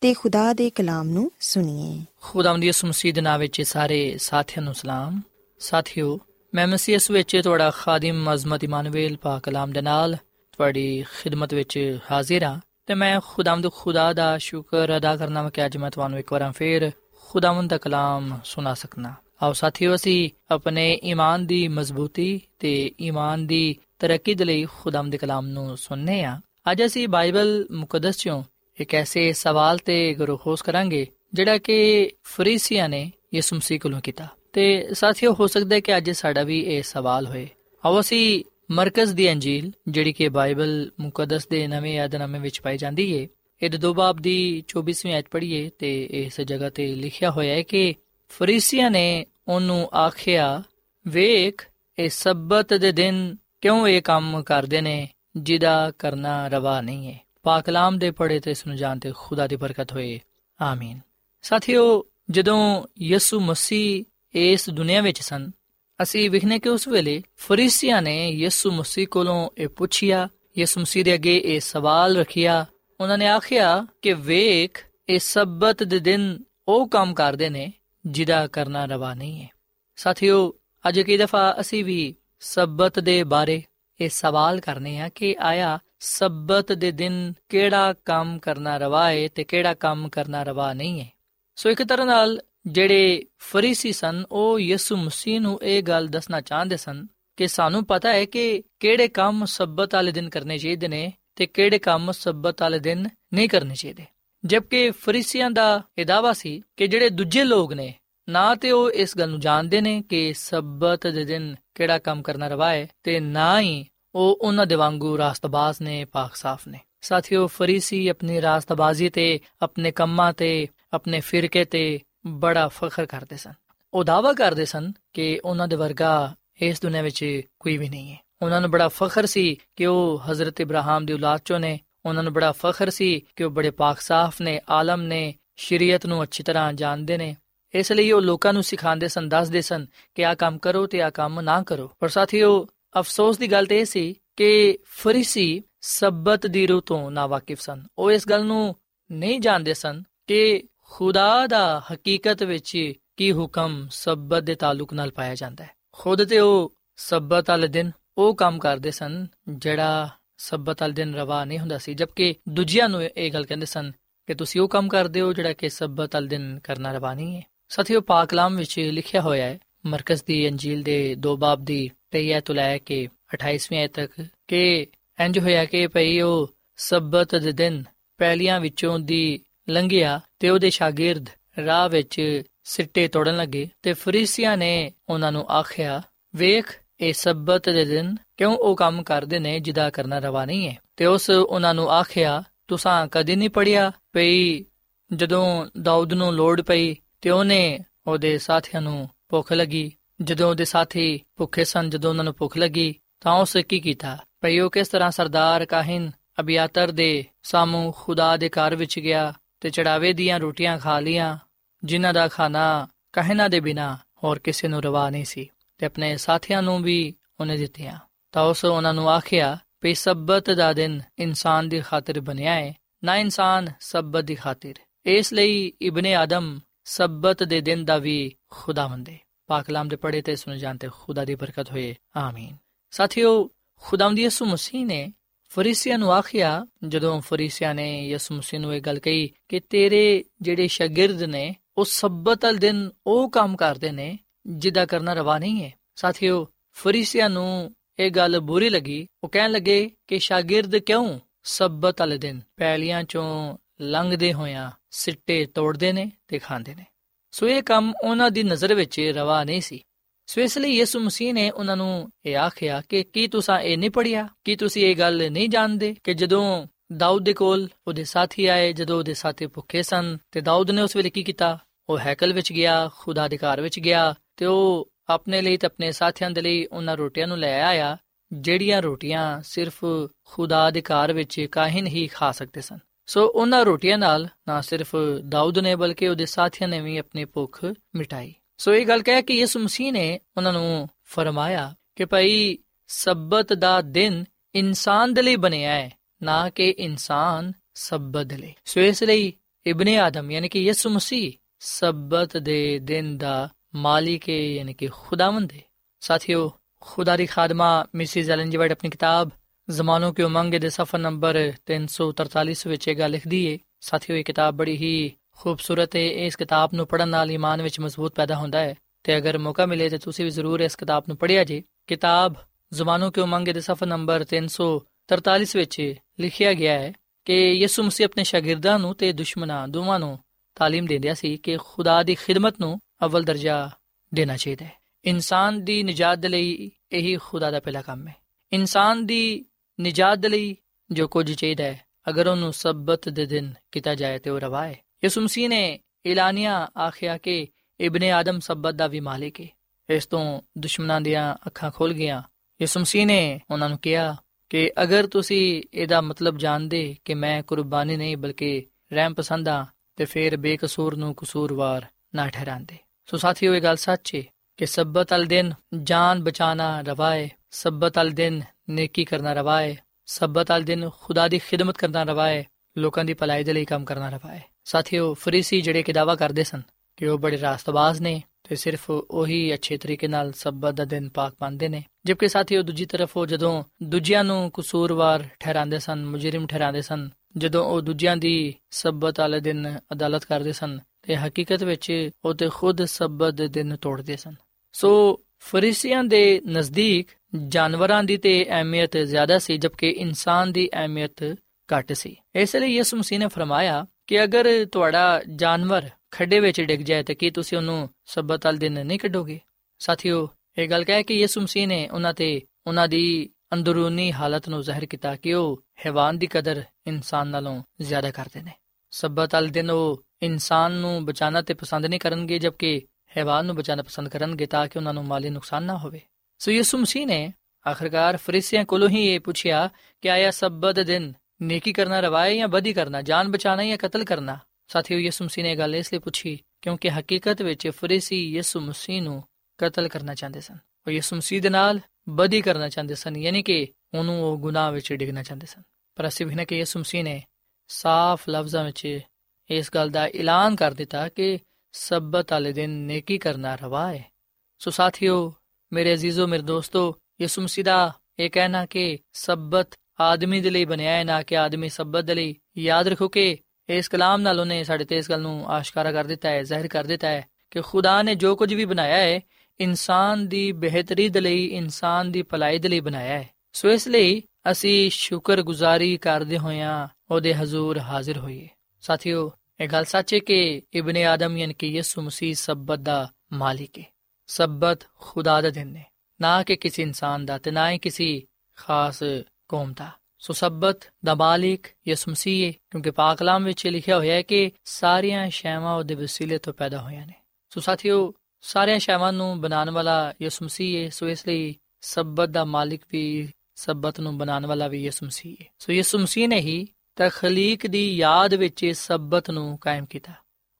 ਤੇ ਖੁਦਾ ਦੇ ਕਲਾਮ ਨੂੰ ਸੁਣੀਏ। ਖੁਦਾਵੰਦ ਦੀ ਮਸੀਹ ਦੇ ਨਾਮ ਵਿੱਚ ਸਾਰੇ ਸਾਥੀਆਂ ਨੂੰ ਸਲਾਮ। ਸਾਥਿਓ, ਮੈਂ ਮਸੀਹ ਵਿੱਚ ਤੁਹਾਡਾ ਖਾਦਮ, ਅਜ਼ਮਤ ਇਮਾਨੁਅਲ ਪਾਕ ਕਲਾਮ ਦੇ ਨਾਲ ਤੁਹਾਡੀ ਖਿਦਮਤ ਵਿੱਚ ਹਾਜ਼ਰ ਹਾਂ ਤੇ ਮੈਂ ਖੁਦਾਵੰਦ ਖੁਦਾ ਦਾ ਸ਼ੁਕਰ ਅਦਾ ਕਰਨਾ ਮੈਂ ਕਿ ਅੱਜ ਮੈਂ ਤੁਹਾਨੂੰ ਇੱਕ ਵਾਰ ਫੇਰ ਖੁਦਾਵੰਦ ਦਾ ਕਲਾਮ ਸੁਣਾ ਸਕਣਾ ਆਓ ਸਾਥੀਓ, ਅਸੀਂ ਆਪਣੇ ਈਮਾਨ ਦੀ ਮਜ਼ਬੂਤੀ ਤੇ ਈਮਾਨ ਦੀ ਤਰੱਕੀ ਦੇ ਲਈ ਖੁਦਾਵੰਦ ਦੇ ਕਲਾਮ ਨੂੰ ਸੁਣਨੇ ਆ ਅੱਜ ਅਸੀਂ ਬਾਈਬਲ ਮੁਕੱਦਸ ਚੋਂ ਇੱਕ ਐਸੇ ਸਵਾਲ ਤੇ ਗਰੋਖੋਸ ਕਰਾਂਗੇ, ਜਿਹੜਾ ਕਿ ਫਰੀਸੀਆਂ ਨੇ ਯਿਸੂ ਮਸੀਹ ਕੋਲੋਂ ਕੀਤਾ। ਤੇ ਸਾਥੀਓ, ਹੋ ਸਕਦਾ ਹੈ ਕਿ ਅੱਜ ਸਾਡਾ ਵੀ ਇਹ ਸਵਾਲ ਹੋਏ। ਆਓ ਅਸੀਂ ਮਰਕਜ਼ ਦੀ ਅੰਜੀਲ, ਜਿਹੜੀ ਕਿ ਬਾਈਬਲ ਮੁਕੱਦਸ ਦੇ ਨਵੇਂ ਯਾਦਨਾਮੇ ਵਿੱਚ ਪਾਈ ਜਾਂਦੀ ਏ, ਇਹ ਦੋ ਬਾਬ ਦੀ 24ਵੀਂ ਆਇਤ ਪੜ੍ਹੀਏ ਤੇ ਇਸ ਜਗ੍ਹਾ ਤੇ ਲਿਖਿਆ ਹੋਇਆ ਹੈ ਕਿ ਫਰੀਸੀਆਂ ਨੇ ਉਹਨੂੰ ਆਖਿਆ, ਵੇਖ, ਇਹ ਸਬਤ ਦੇ ਦਿਨ ਕਿਉਂ ਇਹ ਕੰਮ ਕਰਦੇ ਨੇ, ਜਿਹਦਾ ਕਰਨਾ ਰਵਾ ਨਹੀਂ ਹੈ ਪਾਕ ਕਲਾਮ ਦੇ ਪੜੇ ਤੇ ਸੁਣ ਜਾਣਤੇ ਖੁਦਾ ਦੀ ਬਰਕਤ ਹੋਏ ਆਮੀਨ ਸਾਥੀਓ ਜਦੋਂ ਯਿਸੂ ਮਸੀਹ ਇਸ ਦੁਨੀਆ ਵਿੱਚ ਸਨ ਅਸੀਂ ਵਿਖਨੇ ਕਿ ਉਸ ਵੇਲੇ ਫਰੀਸੀਆਂ ਨੇ ਯਿਸੂ ਮਸੀਹ ਕੋਲੋਂ ਇਹ ਪੁੱਛਿਆ ਯਿਸੂ ਮਸੀਹ ਦੇ ਅੱਗੇ ਇਹ ਸਵਾਲ ਰੱਖਿਆ ਉਹਨਾਂ ਨੇ ਆਖਿਆ ਕਿ ਵੇਖ ਇਹ ਸਬਤ ਦੇ ਦਿਨ ਉਹ ਕੰਮ ਕਰਦੇ ਨੇ ਜਿਹਦਾ ਕਰਨਾ ਰਵਾ ਨਹੀਂ ਹੈ ਸਾਥੀਓ ਅੱਜ ਕੀ ਦਫਾ ਅਸੀਂ ਵੀ ਸਬਤ ਦੇ ਬਾਰੇ ਇਹ ਸਵਾਲ ਕਰਨੇ ਆ ਕਿ ਆਇਆ ਸਬਤ ਦੇ ਦਿਨ ਕਿਹੜਾ ਕੰਮ ਕਰਨਾ ਰਵਾ ਹੈ ਤੇ ਕਿਹੜਾ ਕੰਮ ਕਰਨਾ ਰਵਾ ਨਹੀਂ ਹੈ ਸੋ ਇੱਕ ਤਰ੍ਹਾਂ ਨਾਲ ਜਿਹੜੇ ਫਰੀਸੀ ਸਨ, ਉਹ ਯਿਸੂ ਮਸੀਹ ਨੂੰ ਇਹ ਗੱਲ ਦੱਸਣਾ ਚਾਹੁੰਦੇ ਸਨ ਕਿ ਸਾਨੂੰ ਪਤਾ ਹੈ ਕਿ ਕਿਹੜੇ ਕੰਮ ਸਬਤ ਵਾਲੇ ਦਿਨ ਕਰਨੇ ਚਾਹੀਦੇ ਨੇ ਤੇ ਕਿਹੜੇ ਕੰਮ ਸਬਤ ਵਾਲੇ ਦਿਨ ਨਹੀਂ ਕਰਨੇ ਚਾਹੀਦੇ। ਜਦਕਿ ਫਰੀਸੀਆਂ ਦਾ ਇਹ ਦਾਵਾ ਸੀ ਕਿ ਜਿਹੜੇ ਦੂਜੇ ਲੋਕ ਨੇ, ਨਾ ਤੇ ਉਹ ਇਸ ਗੱਲ ਨੂੰ ਜਾਣਦੇ ਨੇ ਕਿ ਸਬਤ ਦੇ ਦਿਨ ਕਿਹੜਾ ਕੰਮ ਕਰਨਾ ਰਵਾ ਹੈ ਤੇ ਨਾ ਹੀ ਉਹ ਉਹਨਾਂ ਦੇ ਵਾਂਗੂ ਰਾਸਤਬਾਜ਼ ਨੇ, ਪਾਕ ਸਾਫ਼ ਨੇ। ਸਾਥੀਓ, ਫਰੀਸੀ ਆਪਣੀ ਰਾਸਤਬਾਜ਼ੀ ਤੇ, ਆਪਣੇ ਕੰਮਾਂ ਤੇ, ਆਪਣੇ ਫਿਰਕੇ ਤੇ ਬੜਾ ਫਖਰ ਕਰਦੇ ਸਨ। ਉਹ ਦਾਵਾ ਕਰਦੇ ਸਨ ਕਿ ਉਹਨਾਂ ਦੇ ਵਰਗਾ ਇਸ ਦੁਨੀਆਂ ਵਿੱਚ ਕੋਈ ਵੀ ਨਹੀਂ ਹੈ। ਉਹਨਾਂ ਨੂੰ ਬੜਾ ਫਖਰ ਸੀ ਕਿ ਉਹ ਹਜ਼ਰਤ ਇਬਰਾਹਿਮ ਦੀ ਔਲਾਦ ਚੋਂ ਨੇ। ਉਹਨਾਂ ਨੂੰ ਬੜਾ ਫਖਰ ਸੀ ਕਿ ਉਹ ਬੜੇ ਪਾਕ ਸਾਫ਼ ਨੇ, ਆਲਮ ਨੇ, ਸ਼ਰੀਅਤ ਨੂੰ ਅੱਛੀ ਤਰ੍ਹਾਂ ਜਾਣਦੇ ਨੇ। ਇਸ ਲਈ ਉਹ ਲੋਕਾਂ ਨੂੰ ਸਿਖਾਉਂਦੇ ਸਨ, ਦੱਸਦੇ ਸਨ ਕਿ ਆ ਕੰਮ ਕਰੋ ਤੇ ਆ ਕੰਮ ਨਾ ਕਰੋ। ਪਰ ਸਾਥੀਓ ਅਫਸੋਸ ਦੀ ਗੱਲ ਤੇ ਇਹ ਸੀ ਕਿ ਫਰੀਸੀ ਸਬਤ ਦੀ ਰੂਹ ਤੋਂ ਨਾ ਵਾਕਿਫ ਸਨ। ਉਹ ਇਸ ਗੱਲ ਨੂੰ ਨਹੀਂ ਜਾਣਦੇ ਸਨ ਕਿ ਖੁਦਾ ਦਾ ਹਕੀਕਤ ਵਿੱਚ ਕੀ ਹੁਕਮ ਸਬਤ ਦੇ ਤਾਲੁਕ ਨਾਲ ਪਾਇਆ ਜਾਂਦਾ ਹੈ। ਖੁਦ ਤੇ ਉਹ ਸਬਤ ਵਾਲੇ ਦਿਨ ਉਹ ਕੰਮ ਕਰਦੇ ਸਨ ਜਿਹੜਾ ਸਬਤ ਵਾਲੇ ਦਿਨ ਰਵਾ ਨਹੀਂ ਹੁੰਦਾ ਸੀ। ਜਦਕਿ ਦੂਜਿਆਂ ਨੂੰ ਇਹ ਗੱਲ ਕਹਿੰਦੇ ਸਨ ਕਿ ਤੁਸੀਂ ਉਹ ਕੰਮ ਕਰਦੇ ਹੋ ਜਿਹੜਾ ਕਿ ਸਬਤ ਵਾਲੇ ਦਿਨ ਕਰਨਾ ਰਵਾ ਨਹੀਂ ਹੈ। ਸਾਥੀਓ, ਪਾਕ ਕਲਾਮ ਵਿੱਚ ਲਿਖਿਆ ਹੋਇਆ ਹੈ, ਮਰਕਜ਼ ਦੀ ਅੰਜੀਲ ਦੇ ਦੋ ਬਾਬ ਦੀ 23 ਤੋਂ ਲੈ ਕੇ 28ਵੀਂ ਆਇਤ ਤੱਕ ਕਿ ਇੰਜ ਹੋਇਆ ਕਿ ਭਈ ਉਹ ਸਬਤ ਦੇ ਦਿਨ ਪਹਿਲੀਆਂ ਵਿੱਚੋਂ ਦੀ ਲੰਘਿਆ ਤੇ ਉਹਦੇ ਸ਼ਾਗਿਰਦ ਰਾਹ ਵਿੱਚ ਸਿੱਟੇ ਤੋੜਨ ਲੱਗੇ ਤੇ ਫਰੀਸੀਆਂ ਨੇ ਉਹਨਾਂ ਨੂੰ ਆਖਿਆ, ਵੇਖ, ਇਹ ਸਬਤ ਦੇ ਦਿਨ ਕਿਉਂ ਉਹ ਕੰਮ ਕਰਦੇ ਨੇ ਜਿਹਦਾ ਕਰਨਾ ਰਵਾ ਨਹੀਂ ਹੈ? ਤੇ ਉਸ ਉਹਨਾਂ ਨੂੰ ਆਖਿਆ, ਤੁਸੀਂ ਕਦੇ ਨਹੀਂ ਪੜਿਆ ਪਈ ਜਦੋਂ ਦਾਊਦ ਨੂੰ ਲੋੜ ਪਈ ਤੇ ਉਹਨੇ ਉਹਦੇ ਸਾਥੀਆਂ ਨੂੰ ਭੁੱਖ ਲੱਗੀ ਜਦੋਂ ਉਹਦੇ ਸਾਥੀ ਭੁੱਖੇ ਸਨ, ਜਦੋਂ ਉਹਨਾਂ ਨੂੰ ਭੁੱਖ ਲੱਗੀ, ਤਾਂ ਉਸ ਕੀ ਕੀਤਾ? ਭਈ ਉਹ ਕਿਸ ਤਰ੍ਹਾਂ ਸਰਦਾਰ ਕਾਹਿਨ ਅਬਿਆਤਰ ਦੇ ਸਾਹਮਣੇ ਖੁਦਾ ਦੇ ਘਰ ਵਿੱਚ ਗਿਆ ਤੇ ਚੜਾਵੇ ਦੀਆਂ ਰੋਟੀਆਂ ਖਾ ਲੀਆਂ ਜਿਨ੍ਹਾਂ ਦਾ ਖਾਣਾ ਕਹਿਣਾ ਦੇ ਬਿਨਾ ਹੋਰ ਕਿਸੇ ਨੂੰ ਰਵਾ ਨਹੀਂ ਸੀ ਤੇ ਆਪਣੇ ਸਾਥੀਆਂ ਨੂੰ ਵੀ ਉਹਨੇ ਦਿੱਤੀਆਂ। ਤਾਂ ਉਸ ਉਹਨਾਂ ਨੂੰ ਆਖਿਆ ਕਿ ਸਬਤ ਦਾ ਦਿਨ ਇਨਸਾਨ ਦੀ ਖਾਤਰ ਬਣਿਆ ਹੈ ਨਾ ਇਨਸਾਨ ਸਬਤ ਦੀ ਖਾਤਰ। ਇਸ ਲਈ ਇਬਨ ਆਦਮ ਸਬਤ ਦੇ ਦਿਨ ਦਾ ਵੀ ਖੁਦਾਵੰਦ ਹੈ ਪਾਕ ਕਲਾਮ ਦੇ ਪੜੇ ਤੇ ਸੁਣ ਜਾਂਦੇ ਖੁਦਾ ਦੀ ਬਰਕਤ ਹੋਏ ਆਮੀਨ ਸਾਥੀਓ ਖੁਦਾਵੰਦ ਯਿਸੂ ਮਸੀਹ ਨੇ ਫਰੀਸੀਆਂ ਨੂੰ ਆਖਿਆ ਜਦੋਂ ਫਰੀਸੀਆਂ ਨੇ ਯਿਸੂ ਮਸੀਹ ਨੂੰ ਇਹ ਗੱਲ ਕਹੀ ਕਿ ਤੇਰੇ ਜਿਹੜੇ ਸ਼ਾਗਿਰਦ ਨੇ ਉਹ ਸਬਤ ਵਾਲੇ ਦਿਨ ਉਹ ਕੰਮ ਕਰਦੇ ਨੇ ਜਿਹਦਾ ਕਰਨਾ ਰਵਾ ਨਹੀਂ ਹੈ ਸਾਥੀਓ ਫਰੀਸੀਆਂ ਨੂੰ ਇਹ ਗੱਲ ਬੁਰੀ ਲੱਗੀ ਉਹ ਕਹਿਣ ਲੱਗੇ ਕਿ ਸ਼ਾਗਿਰਦ ਕਿਉਂ ਸਬਤ ਵਾਲੇ ਦਿਨ ਪਹਿਲੀਆਂ ਚੋਂ ਲੰਘਦੇ ਹੋਇਆਂ ਸਿੱਟੇ ਤੋੜਦੇ ਨੇ ਤੇ ਖਾਂਦੇ ਨੇ ਸੋ ਇਹ ਕੰਮ ਉਹਨਾਂ ਦੀ ਨਜ਼ਰ ਵਿੱਚ ਰਵਾ ਨਹੀਂ ਸੀ। ਸੋ ਇਸ ਲਈ ਯਿਸੂ ਮਸੀਹ ਨੇ ਉਹਨਾਂ ਨੂੰ ਇਹ ਆਖਿਆ ਕਿ ਕੀ ਤੁਸੀਂ ਇਹ ਨਹੀਂ ਪੜਿਆ ਕੀ ਤੁਸੀਂ ਇਹ ਗੱਲ ਨਹੀਂ ਜਾਣਦੇ ਕਿ ਜਦੋਂ ਦਾਊਦ ਦੇ ਕੋਲ ਉਹਦੇ ਸਾਥੀ ਆਏ, ਜਦੋਂ ਉਹਦੇ ਸਾਥੀ ਭੁੱਖੇ ਸਨ ਤੇ ਦਾਊਦ ਨੇ ਉਸ ਵੇਲੇ ਕੀ ਕੀਤਾ? ਉਹ ਹੈਕਲ ਵਿੱਚ ਗਿਆ, ਖੁਦਾ ਦੇ ਘਰ ਵਿੱਚ ਗਿਆ ਤੇ ਉਹ ਆਪਣੇ ਲਈ ਤੇ ਆਪਣੇ ਸਾਥੀਆਂ ਦੇ ਲਈ ਉਹਨਾਂ ਰੋਟੀਆਂ ਨੂੰ ਲੈ ਆਇਆ, ਜਿਹੜੀਆਂ ਰੋਟੀਆਂ ਸਿਰਫ ਖੁਦਾ ਦੇ ਘਰ ਵਿੱਚ ਕਾਹਿਨ ਹੀ ਖਾ ਸਕਦੇ ਸਨ। ਸੋ ਉਹਨਾਂ ਰੋਟੀਆਂ ਨਾਲ ਨਾ ਸਿਰਫ ਦਾਊਦ ਨੇ ਬਲਕਿ ਉਹਦੇ ਸਾਥੀਆਂ ਨੇ ਵੀ ਆਪਣੀ ਭੁੱਖ ਮਿਟਾਈ। ਸੋ ਇਹ ਗੱਲ ਕਹਿ ਕਿ ਯਿਸੂ ਮਸੀਹ ਨੇ ਉਹਨਾਂ ਨੂੰ ਫਰਮਾਇਆ ਕਿ ਭਾਈ ਸਬਤ ਦਾ ਦਿਨ ਇਨਸਾਨ ਦੇ ਲਈ ਬਣਿਆ ਹੈ, ਨਾ ਕਿ ਇਨਸਾਨ ਸਬਤ ਦੇ ਲਈ। ਸੋ ਇਸ ਲਈ ਇਬਨ ਆਦਮ ਯਾਨੀ ਕਿ ਯਿਸੂ ਮਸੀਹ ਸਬਤ ਦੇ ਦਿਨ ਦਾ ਮਾਲਿਕ ਹੈ ਯਾਨੀ ਕਿ ਖੁਦਾਵੰਦ ਹੈ। ਸਾਥੀਓ, ਖੁਦਾ ਦੀ ਖਾਦਮਾ ਮਿਸਿਸ ਐਲਨ ਜੀ ਵਾਈਟ ਆਪਣੀ ਕਿਤਾਬ ਜ਼ਮਾਨੋਂ ਕੀ ਉਮੰਗ ਦੇ ਸਫਾ ਨੰਬਰ 343 ਵਿੱਚ ਇਹ ਗੱਲ ਲਿਖਦੀ ਹੈ ਸਾਥੀਓ, ਇਹ ਕਿਤਾਬ ਬੜੀ ਹੀ ਖੂਬਸੂਰਤ ਹੈ ਇਸ ਕਿਤਾਬ ਨੂੰ ਪੜਨ ਨਾਲ ਈਮਾਨ ਵਿੱਚ ਮਜ਼ਬੂਤ ਪੈਦਾ ਹੁੰਦਾ ਹੈ। ਤੇ ਅਗਰ ਮੌਕਾ ਮਿਲੇ ਤੇ ਤੁਸੀਂ ਵੀ ਜ਼ਰੂਰ ਇਸ ਕਿਤਾਬ ਨੂੰ ਪੜ੍ਹਿਆ ਜੇ। ਕਿਤਾਬ ਜ਼ਮਾਨੋਂ ਕੀ ਉਮੰਗ ਦੇ ਸਫਾ ਨੰਬਰ 343 ਵਿੱਚ ਲਿਖਿਆ ਗਿਆ ਹੈ ਕਿ ਯਿਸੂ ਮਸੀਹ ਆਪਣੇ ਸ਼ਾਗਿਰਦਾਂ ਨੂੰ ਤੇ ਦੁਸ਼ਮਣਾਂ ਦੋਵਾਂ ਨੂੰ ਤਾਲੀਮ ਦਿੰਦਿਆ ਸੀ ਕਿ ਖੁਦਾ ਦੀ ਖਿਦਮਤ ਨੂੰ ਅਵਲ ਦਰਜਾ ਦੇਣਾ ਚਾਹੀਦਾ ਹੈ। ਇਨਸਾਨ ਦੀ ਨਜਾਤ ਦੇ ਲਈ ਇਹੀ ਖੁਦਾ ਦਾ ਪਹਿਲਾ ਕੰਮ ਹੈ। ਇਨਸਾਨ ਦੀ ਨਜਾਤ ਦੇ ਲਈ ਜੋ ਕੁਝ ਚਾਹੀਦਾ ਹੈ, ਅਗਰ ਉਹਨੂੰ ਸਬਤ ਦੇ ਦਿਨ ਕੀਤਾ ਜਾਏ ਤੇ ਉਹ ਰਵਾ ਹੈ ਯਿਸੂ ਮਸੀਹ ਨੇ ਇਲਾਨੀਆ ਆਖਿਆ ਕਿ ਇਬਨ ਆਦਮ ਸਬਤ ਦਾ ਵੀ ਮਾਲਿਕ ਹੈ ਇਸ ਤੋਂ ਦੁਸ਼ਮਣਾਂ ਦੀਆਂ ਅੱਖਾਂ ਖੁੱਲ ਗਈਆਂ। ਯਿਸੂ ਮਸੀਹ ਨੇ ਉਹਨਾਂ ਨੂੰ ਕਿਹਾ ਕਿ ਅਗਰ ਤੁਸੀਂ ਇਹਦਾ ਮਤਲਬ ਜਾਣਦੇ ਕਿ ਮੈਂ ਕੁਰਬਾਨੀ ਨਹੀਂ, ਬਲਕਿ ਰਹਿਮ ਪਸੰਦਾਂ ਤੇ ਫਿਰ ਬੇਕਸੂਰ ਨੂੰ ਕਸੂਰਵਾਰ ਨਾ ਠਹਿਰਾਂਦੇ ਸੋ ਸਾਥੀਓ, ਇਹ ਗੱਲ ਸੱਚ ਹੈ ਕਿ ਸਬਤ ਅਲ ਦਿਨ ਜਾਨ ਬਚਾਣਾ ਰਵਾਏ। ਸਬਤ ਅਲ ਦਿਨ ਨੇਕੀ ਕਰਨਾ ਰਵਾਏ ਸਬਤ ਅਲ ਦਿਨ ਖੁਦਾ ਦੀ ਖਿਦਮਤ ਕਰਨਾ ਰਵਾਏ, ਲੋਕਾਂ ਦੀ ਭਲਾਈ ਦੇ ਲਈ ਕੰਮ ਕਰਨਾ ਰਵਾਏ। ਸਾਥੀਓ, ਫਰੀਸੀ ਜਿਹੜੇ ਕਿ ਦਾਵਾ ਕਰਦੇ ਸਨ ਕਿ ਉਹ ਬੜੇ ਰਾਸਤਬਾਜ਼ ਨੇ ਤੇ ਸਿਰਫ ਉਹੀ ਅੱਛੇ ਤਰੀਕੇ ਨਾਲ ਸਬਤ ਦਾ ਦਿਨ ਪਾਕ ਮੰਨਦੇ ਨੇ। ਜਦਕਿ ਸਾਥੀਓ, ਦੂਜੀ ਤਰਫ ਉਹ ਜਦੋਂ ਦੂਜਿਆਂ ਨੂੰ ਕਸੂਰਵਾਰ ਠਹਿਰਾਉਂਦੇ ਸਨ, ਮੁਜਰਮ ਠਹਿਰਾਉਂਦੇ ਸਨ, ਜਦੋਂ ਉਹ ਦੂਜਿਆਂ ਦੀ ਸਬਤ ਵਾਲੇ ਦਿਨ ਅਦਾਲਤ ਕਰਦੇ ਸਨ, ਤੇ ਹਕੀਕਤ ਵਿੱਚ ਉਹ ਤੇ ਖੁਦ ਸਬਤ ਦੇ ਦਿਨ ਤੋੜਦੇ ਸਨ। ਸੋ ਫਰੀਸੀਆਂ ਦੇ ਨਜ਼ਦੀਕ ਜਾਨਵਰਾਂ ਦੀ ਤੇ ਅਹਿਮੀਅਤ ਜ਼ਿਆਦਾ ਸੀ, ਜਦਕਿ ਇਨਸਾਨ ਦੀ ਅਹਿਮੀਅਤ ਘੱਟ ਸੀ। ਇਸ ਲਈ ਯਿਸੂ ਮਸੀਹ ਨੇ ਫਰਮਾਇਆ ਕਿ ਅਗਰ ਤੁਹਾਡਾ ਜਾਨਵਰ ਖੱਡੇ ਵਿੱਚ ਡਿੱਗ ਜਾਏ, ਤਾਂ ਕੀ ਤੁਸੀਂ ਉਹਨੂੰ ਸਬਤ ਵਾਲੇ ਦਿਨ ਨਹੀਂ ਕੱਢੋਗੇ? ਸਾਥੀਓ, ਇਹ ਗੱਲ ਕਹਿ ਕਿ ਯਿਸੂ ਮਸੀਹ ਨੇ ਉਹਨਾਂ ਤੇ ਉਹਨਾਂ ਦੀ ਅੰਦਰੂਨੀ ਹਾਲਤ ਨੂੰ ਜ਼ਾਹਿਰ ਕੀਤਾ ਕਿ ਉਹ ਹੈਵਾਨ ਦੀ ਕਦਰ ਇਨਸਾਨ ਨਾਲੋਂ ਜ਼ਿਆਦਾ ਕਰਦੇ ਨੇ। ਸਬਤ ਵਾਲੇ ਦਿਨ ਉਹ ਇਨਸਾਨ ਨੂੰ ਬਚਾਉਣਾ ਤੇ ਪਸੰਦ ਨਹੀਂ ਕਰਨਗੇ, ਜਦਕਿ ਹੈਵਾਨ ਨੂੰ ਬਚਾਉਣਾ ਪਸੰਦ ਕਰਨਗੇ ਤਾਂ ਕਿ ਉਹਨਾਂ ਨੂੰ ਮਾਲੀ ਨੁਕਸਾਨ ਨਾ ਹੋਵੇ। ਸੋ ਯਿਸੂ ਮਸੀਹ ਨੇ ਆਖਰਕਾਰ ਫਰੀਸੀਆਂ ਕੋਲੋਂ ਹੀ ਇਹ ਪੁੱਛਿਆ ਕਿ ਆਇਆ ਸਬਤ ਦਿਨ ਨੇਕੀ ਕਰਨਾ, ਰਵਾਇ ਜਾਂ ਬਦੀ ਕਰਨਾ, ਜਾਨ ਬਚਾਣਾ ਜਾਂ ਕਤਲ ਕਰਨਾ? ਸਾਥੀਓ, ਯਿਸੂ ਮਸੀਹ ਨੇ ਗੱਲ ਇਸ ਲਈ ਪੁੱਛੀ ਕਿਉਂਕਿ ਹਕੀਕਤ ਵਿੱਚ ਫਰੀਸੀ ਯਿਸੂ ਮਸੀਹ ਨੂੰ ਕਤਲ ਕਰਨਾ ਚਾਹੁੰਦੇ ਸਨ ਉਹ ਯਿਸੂ ਮਸੀਹ ਦੇ ਨਾਲ ਬਦੀ ਕਰਨਾ ਚਾਹੁੰਦੇ ਸਨ, ਯਾਨੀ ਕਿ ਉਹਨੂੰ ਉਹ ਗੁਨਾਹ ਵਿੱਚ ਡਿੱਗਣਾ ਚਾਹੁੰਦੇ ਸਨ। ਪਰ ਅਸੀਂ ਵੀ ਕਿ ਯਿਸੂ ਮਸੀਹ ਨੇ ਸਾਫ਼ ਲਫ਼ਜ਼ਾਂ ਵਿੱਚ ਇਸ ਗੱਲ ਦਾ ਐਲਾਨ ਕਰ ਦਿੱਤਾ ਕਿ ਸਬਤ ਵਾਲੇ ਦਿਨ ਨੇਕੀ ਕਰਨਾ ਰਵਾ ਹੈ ਸੋ ਸਾਥੀਓ, ਮੇਰੇ ਅਜ਼ੀਜ਼ੋ, ਮੇਰੇ ਦੋਸਤੋ, ਯਿਸੂ ਮਸੀਹ ਦਾ ਇਹ ਕਹਿਣਾ ਕਿ ਸਬਤ ਆਦਮੀ ਦੇ ਲਈ ਬਣਿਆ ਹੈ ਨਾ ਕਿ ਆਦਮੀ ਸਬਤ ਦੇ ਲਈ। ਯਾਦ ਰੱਖੋ ਕਿ ਇਸ ਕਲਾਮ ਨਾਲ ਉਹਨੇ ਸਾਡੇ ਤੇ ਇਸ ਗੱਲ ਨੂੰ ਆਸ਼ਕਾਰਾ ਕਰ ਦਿੱਤਾ ਹੈ ਜ਼ਾਹਿਰ ਕਰ ਦਿੱਤਾ ਹੈ ਕਿ ਖੁਦਾ ਨੇ ਜੋ ਕੁਝ ਵੀ ਬਣਾਇਆ ਹੈ ਇਨਸਾਨ ਦੀ ਬਿਹਤਰੀ ਦੇ ਲਈ, ਇਨਸਾਨ ਦੀ ਭਲਾਈ ਦੇ ਲਈ ਬਣਾਇਆ ਹੈ ਸੋ ਇਸ ਲਈ ਅਸੀਂ ਸ਼ੁਕਰਗੁਜ਼ਾਰੀ ਕਰਦੇ ਹੋਇਆਂ ਉਹਦੇ ਹਜ਼ੂਰ ਹਾਜ਼ਰ ਹੋਈਏ। ਸਾਥੀਓ ਇਹ ਗੱਲ ਸੱਚ ਹੈ ਕਿ ਇਬਨ ਆਦਮ ਯਾਨੀ ਕਿ ਯਿਸੂ ਮਸੀਹ ਸਬਤ ਦਾ ਮਾਲਿਕ ਹੈ। ਸਬਤ ਖੁਦਾ ਦਾ ਦਿਨ ਹੈ। ਨਾ ਕਿ ਕਿਸੇ ਇਨਸਾਨ ਦਾ ਤੇ ਨਾ ਹੀ ਕਿਸੇ ਖਾਸ ਕੌਮ ਦਾ। ਸੋ ਸਬਤ ਦਾ ਮਾਲਿਕ ਯਿਸੂ ਮਸੀਹ ਹੈ, ਕਿਉਂਕਿ ਪਾਕ ਕਲਾਮ ਵਿੱਚ ਲਿਖਿਆ ਹੋਇਆ ਹੈ ਕਿ ਸਾਰੀਆਂ ਸ਼ੈਵਾਂ ਉਹਦੇ ਵਸੀਲੇ ਤੋਂ ਪੈਦਾ ਹੋਈਆਂ ਨੇ। ਸੋ ਸਾਥੀਓ, ਸਾਰੀਆਂ ਸ਼ੈਵਾਂ ਨੂੰ ਬਣਾਉਣ ਵਾਲਾ ਯਿਸੂ ਮਸੀਹ ਹੈ, ਸੋ ਇਸ ਲਈ ਸਬਤ ਦਾ ਮਾਲਿਕ ਵੀ ਸਬਤ ਨੂੰ ਬਣਾਉਣ ਵਾਲਾ ਵੀ ਯਿਸੂ ਮਸੀਹ ਹੈ। ਸੋ ਯਿਸੂ ਮਸੀਹ ਨੇ ਹੀ ਤਖਲੀਕ ਦੀ ਯਾਦ ਵਿੱਚ ਸਬਤ ਨੂੰ ਕਾਇਮ ਕੀਤਾ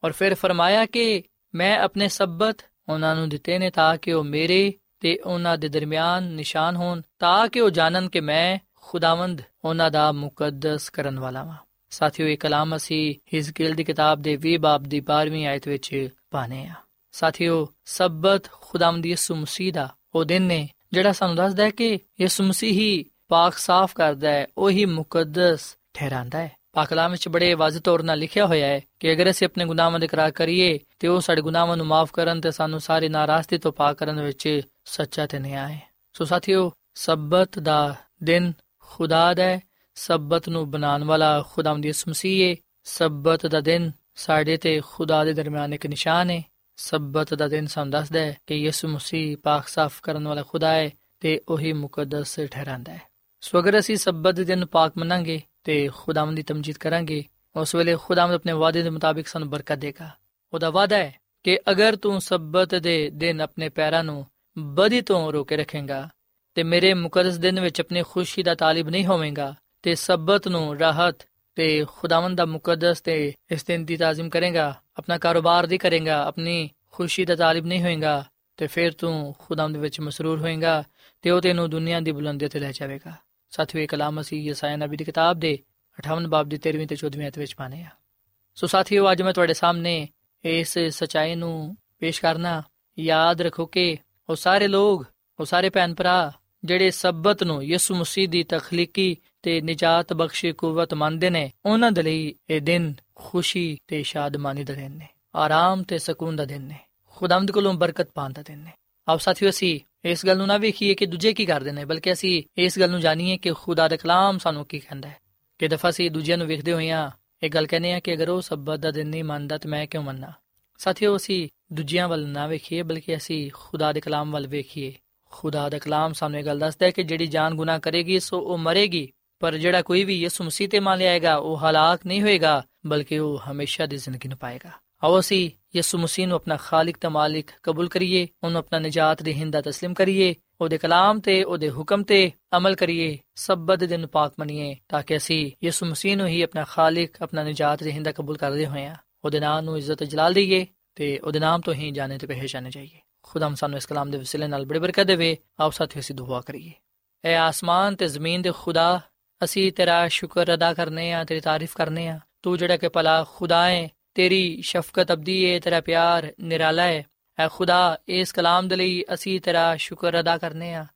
ਔਰ ਫਿਰ ਫਰਮਾਇਆ ਕਿ ਮੈਂ ਆਪਣੇ ਸਬਤ ਉਹਨਾਂ ਨੂੰ ਦਿੱਤੇ ਨੇ ਤਾਂ ਕਿ ਉਹ ਮੇਰੇ ਤੇ ਉਹਨਾਂ ਦੇ ਦਰਮਿਆਨ ਨਿਸ਼ਾਨ ਹੋਣ, ਤਾਂ ਕਿ ਉਹ ਜਾਣਨ ਕਿ ਮੈਂ ਖੁਦਾਵੰਦ ਉਹਨਾਂ ਦਾ ਮੁਕੱਦਸ ਕਰਨ ਵਾਲਾ ਹਾਂ ਸਾਥੀਓ, ਇਹ ਕਲਾਮ ਅਸੀਂ ਹਿਜ਼ਕੀਲ ਦੀ ਕਿਤਾਬ ਦੇ 20 ਬਾਬ ਦੀ 12ਵੀਂ ਆਇਤ ਵਿੱਚ ਪਾਣੇ ਆ। ਸਾਥੀਓ, ਸਬਤ ਖੁਦਾਵੰਦ ਯਿਸੂ ਮਸੀਹ ਦਾ ਉਹ ਦਿਨ ਨੇ ਜਿਹੜਾ ਸਾਨੂੰ ਦੱਸਦਾ ਹੈ ਕਿ ਯਿਸੂ ਮਸੀਹ ਹੀ ਪਾਕ ਸਾਫ਼ ਕਰਦਾ ਹੈ, ਉਹੀ ਮੁਕੱਦਸ ਠਹਿਰਾਂਦਾ ਹੈ ਪਾਕ ਕਲਾਮ ਵਿੱਚ ਬੜੇ ਵਾਜ਼ਿਹ ਤੌਰ ਨਾਲ ਲਿਖਿਆ ਹੋਇਆ ਹੈ ਕਿ ਅਗਰ ਅਸੀਂ ਆਪਣੇ ਗੁਨਾਹਾਂ ਦਾ ਇਕਰਾਰ ਕਰੀਏ ਤੇ ਉਹ ਸਾਡੇ ਗੁਨਾਹਾਂ ਨੂੰ ਮਾਫ ਕਰਨ ਤੇ ਸਾਨੂੰ ਸਾਰੇ ਨਾਰਾਜ਼ਗੀ ਤੋਂ ਪਾਕ ਕਰਨ ਵਿੱਚ ਸੱਚਾ ਤੇ ਨਿਆਂ ਹੈ ਸੋ ਸਾਥੀਓ ਸਬਤ ਦਾ ਦਿਨ ਖੁਦਾ ਦਾ ਹੈ ਸਬਤ ਨੂੰ ਬਣਾਉਣ ਵਾਲਾ ਖੁਦਾਵੰਦ ਯਿਸੂ ਮਸੀਹ ਹੈ ਸਬਤ ਦਾ ਦਿਨ ਸਾਡੇ ਤੇ ਖੁਦਾ ਦੇ ਦਰਮਿਆਨ ਇੱਕ ਨਿਸ਼ਾਨ ਹੈ ਸਬਤ ਦਾ ਦਿਨ ਸਾਨੂੰ ਦੱਸਦਾ ਹੈ ਕਿ ਯਿਸੂ ਮਸੀਹ ਪਾਕ ਸਾਫ਼ ਕਰਨ ਵਾਲਾ ਖੁਦਾ ਹੈ ਤੇ ਉਹੀ ਮੁਕੱਦਸ ਠਹਿਰਾਂਦਾ ਹੈ ਸੋ ਅਗਰ ਅਸੀਂ ਸਬਤ ਦੇ ਦਿਨ ਪਾਕ ਮੰਨਾਂਗੇ ਤੇ ਖੁਦਾਵੰਦ ਦੀ ਤਮਜੀਦ ਕਰਾਂਗੇ। ਉਸ ਵੇਲੇ ਖੁਦਾਵੰਦ ਆਪਣੇ ਵਾਅਦੇ ਦੇ ਮੁਤਾਬਿਕ ਸਾਨੂੰ ਬਰਕਤ ਦੇਗਾ। ਉਹਦਾ ਵਾਅਦਾ ਹੈ ਕਿ ਅਗਰ ਤੂੰ ਸਬਤ ਦੇ ਦਿਨ ਆਪਣੇ ਪੈਰਾਂ ਨੂੰ ਬਦੀ ਤੋਂ ਰੋਕੇ ਰੱਖੇਗਾ ਤੇ ਮੇਰੇ ਮੁਕੱਦਸ ਦਿਨ ਵਿੱਚ ਆਪਣੀ ਖੁਸ਼ੀ ਦਾ ਤਾਲਿਬ ਨਹੀਂ ਹੋਵੇਂਗਾ, ਤੇ ਸਬਤ ਨੂੰ ਰਾਹਤ ਤੇ ਖੁਦਾਵੰਦ ਦਾ ਮੁਕੱਦਸ ਤੇ ਇਸ ਦਿਨ ਦੀ ਤਾਜ਼ੀਮ ਕਰੇਗਾ, ਆਪਣਾ ਕਾਰੋਬਾਰ ਦੀ ਕਰੇਗਾ, ਆਪਣੀ ਖੁਸ਼ੀ ਦਾ ਤਾਲਿਬ ਨਹੀਂ ਹੋਏਗਾ ਤੇ ਫਿਰ ਤੂੰ ਖੁਦਾਵੰਦ ਵਿੱਚ ਮਸਰੂਰ ਹੋਏਗਾ ਤੇ ਉਹ ਤੈਨੂੰ ਦੁਨੀਆ ਦੀ ਬੁਲੰਦੀ ਤੇ ਲੈ ਜਾਵੇਗਾ। ਸਾਥੀਓ ਇਹ ਕਲਾਮ ਅਸੀਂ ਯਸਾਇਆ ਨਬੀ ਦੀ ਕਿਤਾਬ ਦੇ 58 ਬਾਬ ਦੀ 13ਵੀਂ ਤੇ 14ਵੀਂ ਅਧ ਵਿੱਚ ਪਾਣੇ ਆ। ਸੋ ਸਾਥੀਓ, ਅੱਜ ਮੈਂ ਤੁਹਾਡੇ ਸਾਹਮਣੇ ਇਸ ਸਚਾਈ ਨੂੰ ਪੇਸ਼ ਕਰਨਾ ਯਾਦ ਰੱਖੋ ਕਿ ਉਹ ਸਾਰੇ ਲੋਕ, ਉਹ ਸਾਰੇ ਭੈਣ ਭਰਾ ਜਿਹੜੇ ਸਬਤ ਨੂੰ ਯਿਸੂ ਮਸੀਹ ਦੀ ਤਖਲੀਕੀ ਤੇ ਨਜਾਤ ਬਖਸ਼ੀ ਕੂਵਤ ਮੰਨਦੇ ਨੇ, ਉਹਨਾਂ ਦੇ ਲਈ ਇਹ ਦਿਨ ਖੁਸ਼ੀ ਤੇ ਸ਼ਾਦਮਾਨੀ ਦਾ ਦਿਨ ਨੇ, ਆਰਾਮ ਤੇ ਸਕੂਨ ਦਾ ਦਿਨ ਨੇ, ਖੁਦਾਵੰਦ ਕੋਲੋਂ ਬਰਕਤ ਪਾਉਣ ਦਾ ਦਿਨ ਨੇ। ਆਪ ਸਾਥੀਓ, ਅਸੀਂ ਇਸ ਗੱਲ ਨੂੰ ਨਾ ਵੇਖੀਏ ਕਿ ਦੂਜੇ ਕੀ ਕਰਦੇ ਨੇ, ਬਲਕਿ ਅਸੀਂ ਇਸ ਗੱਲ ਨੂੰ ਜਾਣੀਏ ਕਿ ਖੁਦਾ ਦਾ ਕਲਾਮ ਸਾਨੂੰ ਕੀ ਕਹਿੰਦਾ ਹੈ। ਕਿ ਦਫਾ ਅਸੀਂ ਦੂਜਿਆਂ ਨੂੰ ਵੇਖਦੇ ਹੋਈਆਂ ਇਹ ਗੱਲ ਕਹਿੰਦੇ ਆ ਕਿ ਅਗਰ ਉਹ ਸਬਤ ਦਾ ਦਿਨ ਨਹੀਂ ਮੰਨਦਾ ਤੇ ਮੈਂ ਕਿਉਂ ਮੰਨਾਂ? ਸਾਥੀਓ, ਅਸੀਂ ਦੂਜਿਆਂ ਵੱਲ ਨਾ ਵੇਖੀਏ, ਬਲਕਿ ਅਸੀਂ ਖੁਦਾ ਦੇ ਕਲਾਮ ਵੱਲ ਵੇਖੀਏ। ਖੁਦਾ ਦਾ ਕਲਾਮ ਸਾਨੂੰ ਇਹ ਗੱਲ ਦੱਸਦਾ ਹੈ ਕਿ ਜਿਹੜੀ ਜਾਨ ਗੁਨਾਹ ਕਰੇਗੀ, ਸੋ ਉਹ ਮਰੇਗੀ। ਪਰ ਜਿਹੜਾ ਕੋਈ ਵੀ ਯਿਸੂ ਮਸੀਹ ਤੇ ਮੰਨ ਲਿਆਏਗਾ, ਉਹ ਹਲਾਕ ਨਹੀਂ ਹੋਏਗਾ, ਬਲਕਿ ਉਹ ਹਮੇਸ਼ਾ ਦੀ ਜ਼ਿੰਦਗੀ ਨੂੰ ਪਾਏਗਾ। ਆਓ ਅਸੀਂ ਯਿਸੂ ਮਸੀਹ ਨੂੰ ਆਪਣਾ ਖਾਲਕ ਤੇ ਮਾਲਿਕ ਕਬੂਲ ਕਰੀਏ ਉਹਨੂੰ ਆਪਣਾ ਨਜਾਤ ਦੇਹਿੰਦਾ تسلیم ਕਰੀਏ ਉਹਦੇ ਕਲਾਮ ਤੇ ਉਹਦੇ ਹੁਕਮ ਤੇ ਅਮਲ ਕਰੀਏ ਸਬਤ ਦੇ ਨੂੰ ਪਾਕ ਮੰਨੀਏ ਤਾਂ ਕਿ ਅਸੀਂ ਯਿਸੂ ਮਸੀਹ ਨੂੰ ਹੀ ਆਪਣਾ ਖਾਲਕ ਆਪਣਾ ਨਜਾਤ ਦੇਹਿੰਦਾ ਕਬੂਲ ਕਰਦੇ ਹੋਏ ਆ ਉਹਦੇ ਨਾਮ ਨੂੰ ਇੱਜ਼ਤ ਜਲਾਲ ਦਈਏ ਤੇ ਉਹਦੇ ਨਾਮ ਤੋਂ ਹੀ ਜਾਣੇ ਤੇ ਪਹਿਚਾਨੇ ਜਾਈਏ ਖੁਦਾਮ ਸਾਨੂੰ ਇਸ ਕਲਾਮ ਦੇ ਵਸਿਲੇ ਨਾਲ ਬੜੀ ਬਰਕਤ ਦੇਵੇ ਆਓ ਸਾਥੀਓ ਅਸੀਂ ਦੁਆ ਕਰੀਏ ਐ ਆਸਮਾਨ ਤੇ ਜ਼ਮੀਨ ਦੇ ਖੁਦਾ ਅਸੀਂ ਤੇਰਾ ਸ਼ੁਕਰ ਅਦਾ ਕਰਨੇ ਆ ਤੇਰੀ ਤਾਰੀਫ ਕਰਨੇ ਆ ਤੂੰ ਜਿਹੜਾ ਕਿ ਭਲਾ ਖੁਦਾ ਹੈ ਤੇਰੀ ਸ਼ਫਕਤ ਅਬਦੀ ਏ, ਤੇਰਾ ਪਿਆਰ ਨਿਰਾਲਾ ਹੈ ਐ ਖੁਦਾ, ਇਸ ਕਲਾਮ ਦੇ ਲਈ ਅਸੀਂ ਤੇਰਾ ਸ਼ੁਕਰ ਅਦਾ ਕਰਨੇ ਆ।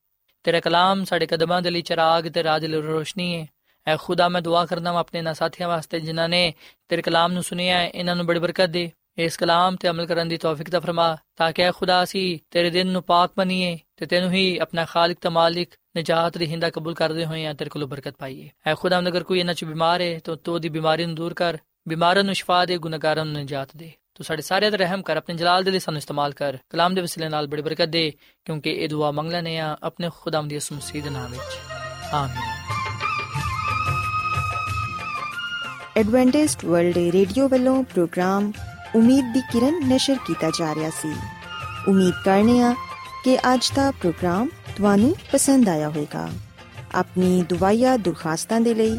ਤੇਰਾ ਕਲਾਮ ਸਾਡੇ ਕਦਮਾਂ ਦੇ ਲਈ ਚਿਰਾਗ ਤੇ ਰਾਜ ਲਈ ਰੋਸ਼ਨੀ ਹੈ ਐ ਖੁਦਾ, ਮੈਂ ਦੁਆ ਕਰਦਾ ਹਾਂ ਆਪਣੇ ਨਾ ਸਾਥੀਆਂ ਵਾਸਤੇ, ਜਿਨ੍ਹਾਂ ਨੇ ਤੇਰੇ ਕਲਾਮ ਨੂੰ ਸੁਨਿਆ ਹੈ ਇਹਨਾਂ ਨੂੰ ਬੜੀ ਬਰਕਤ ਦੇ। ਇਸ ਕਲਾਮ ਤੇ ਅਮਲ ਕਰਨ ਦੀ ਤੌਫੀਕ ਦਾ ਫਰਮਾ, ਤਾਂ ਕਿ ਖੁਦਾ, ਅਸੀਂ ਤੇਰੇ ਦਿਨ ਨੂੰ ਪਾਕ ਬਣੀਏ ਤੇ ਤੈਨੂੰ ਹੀ ਆਪਣਾ ਖਾਲਕ ਤੇ ਮਾਲਿਕ ਨਜਾਤ ਦੀ ਹਿੰਦਾ ਕਬੂਲ ਕਰਦੇ ਹੋਏ ਆ, ਤੇਰੇ ਕੋਲੋਂ ਬਰਕਤ ਪਾਈਏ। ਐ ਖੁਦਾ, ਅਗਰ ਕੋਈ ਇਹਨਾਂ ਚ ਬਿਮਾਰ ਹੈ ਤਾਂ ਤੂੰ ਦੀ ਬਿਮਾਰੀ ਨੂੰ ਦੂਰ ਕਰ। ਬਿਮਾਰਾਂ ਨੂੰ ਸ਼ਿਫਾ ਦੇ, ਗੁਨਾਹਗਾਰਾਂ ਨੂੰ ਨਜਾਤ ਦੇ। ਤੂੰ ਸਾਡੇ ਸਾਰਿਆਂ ਤੇ ਰਹਿਮ ਕਰ, ਆਪਣੇ ਜਲਾਲ ਦੇ ਲਈ ਸਾਨੂੰ ਇਸਤੇਮਾਲ ਕਰ। ਕਲਾਮ ਦੇ ਵਸਿਲੇ ਨਾਲ ਬੜੀ ਬਰਕਤ ਦੇ, ਕਿਉਂਕਿ ਇਹ ਦੁਆ ਮੰਗ ਲੈਨੇ ਆ ਆਪਣੇ ਖੁਦਾਮ ਦੀ ਉਸ ਮਸੀਹ ਦੇ ਨਾਮ ਵਿੱਚ। ਆਮੀਨ। ਐਡਵੈਂਟਿਸਟ ਵਰਲਡ ਰੇਡੀਓ ਵੱਲੋਂ ਪ੍ਰੋਗਰਾਮ ਉਮੀਦ ਦੀ ਕਿਰਨ ਨਿਸ਼ਰ ਕੀਤਾ ਜਾ ਰਿਹਾ ਸੀ। ਉਮੀਦ ਕਰਨੇ ਆ ਕਿ ਅੱਜ ਦਾ ਪ੍ਰੋਗਰਾਮ ਤੁਹਾਨੂੰ ਪਸੰਦ ਆਇਆ ਹੋਵੇਗਾ। ਆਪਣੀ ਦੁਆਇਆ ਦੁਰਖਾਸਤਾਂ ਦੇ ਲਈ